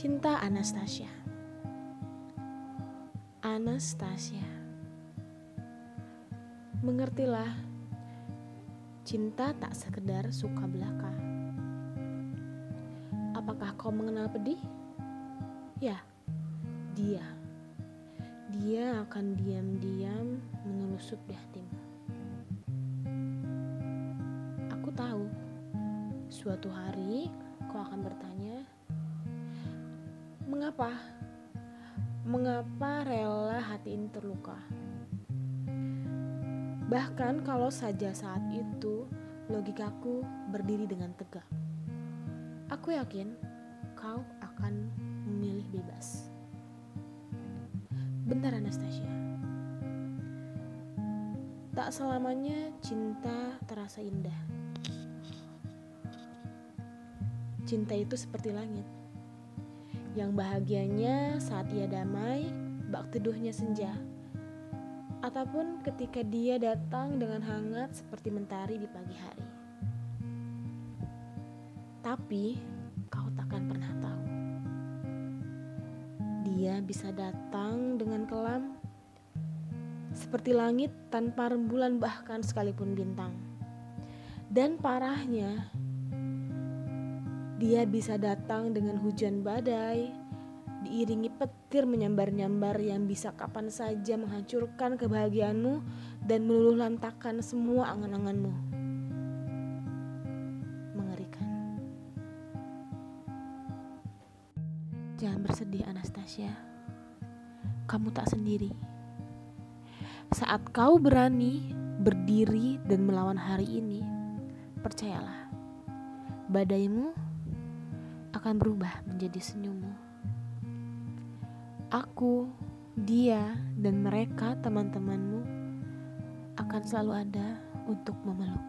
Cinta Anastasia. Anastasia. Mengertilah Cinta tak sekedar suka belaka. Apakah kau mengenal pedih? Ya, dia. Dia akan diam-diam menelusup di hatimu. Aku tahu Suatu hari kau akan bertanya Mengapa? Mengapa rela hati ini terluka? Bahkan kalau saja saat itu logikaku berdiri dengan tegak. Aku yakin kau akan memilih bebas. Bentar Anastasia. Tak selamanya cinta terasa indah. Cinta itu seperti langit yang bahagianya saat ia damai, bak teduhnya senja. Ataupun ketika dia datang dengan hangat seperti mentari di pagi hari. Tapi kau takkan pernah tahu. Dia bisa datang dengan kelam seperti langit tanpa rembulan bahkan sekalipun bintang. Dan parahnya, dia bisa datang dengan hujan badai, diiringi petir menyambar-nyambar yang bisa kapan saja menghancurkan kebahagiaanmu dan meluluh lantakan semua angan-anganmu. Mengerikan. Jangan bersedih Anastasia. Kamu tak sendiri. Saat kau berani berdiri dan melawan hari ini, percayalah, badaimu akan berubah menjadi senyummu. Aku, dia, dan mereka teman-temanmu akan selalu ada untuk memeluk.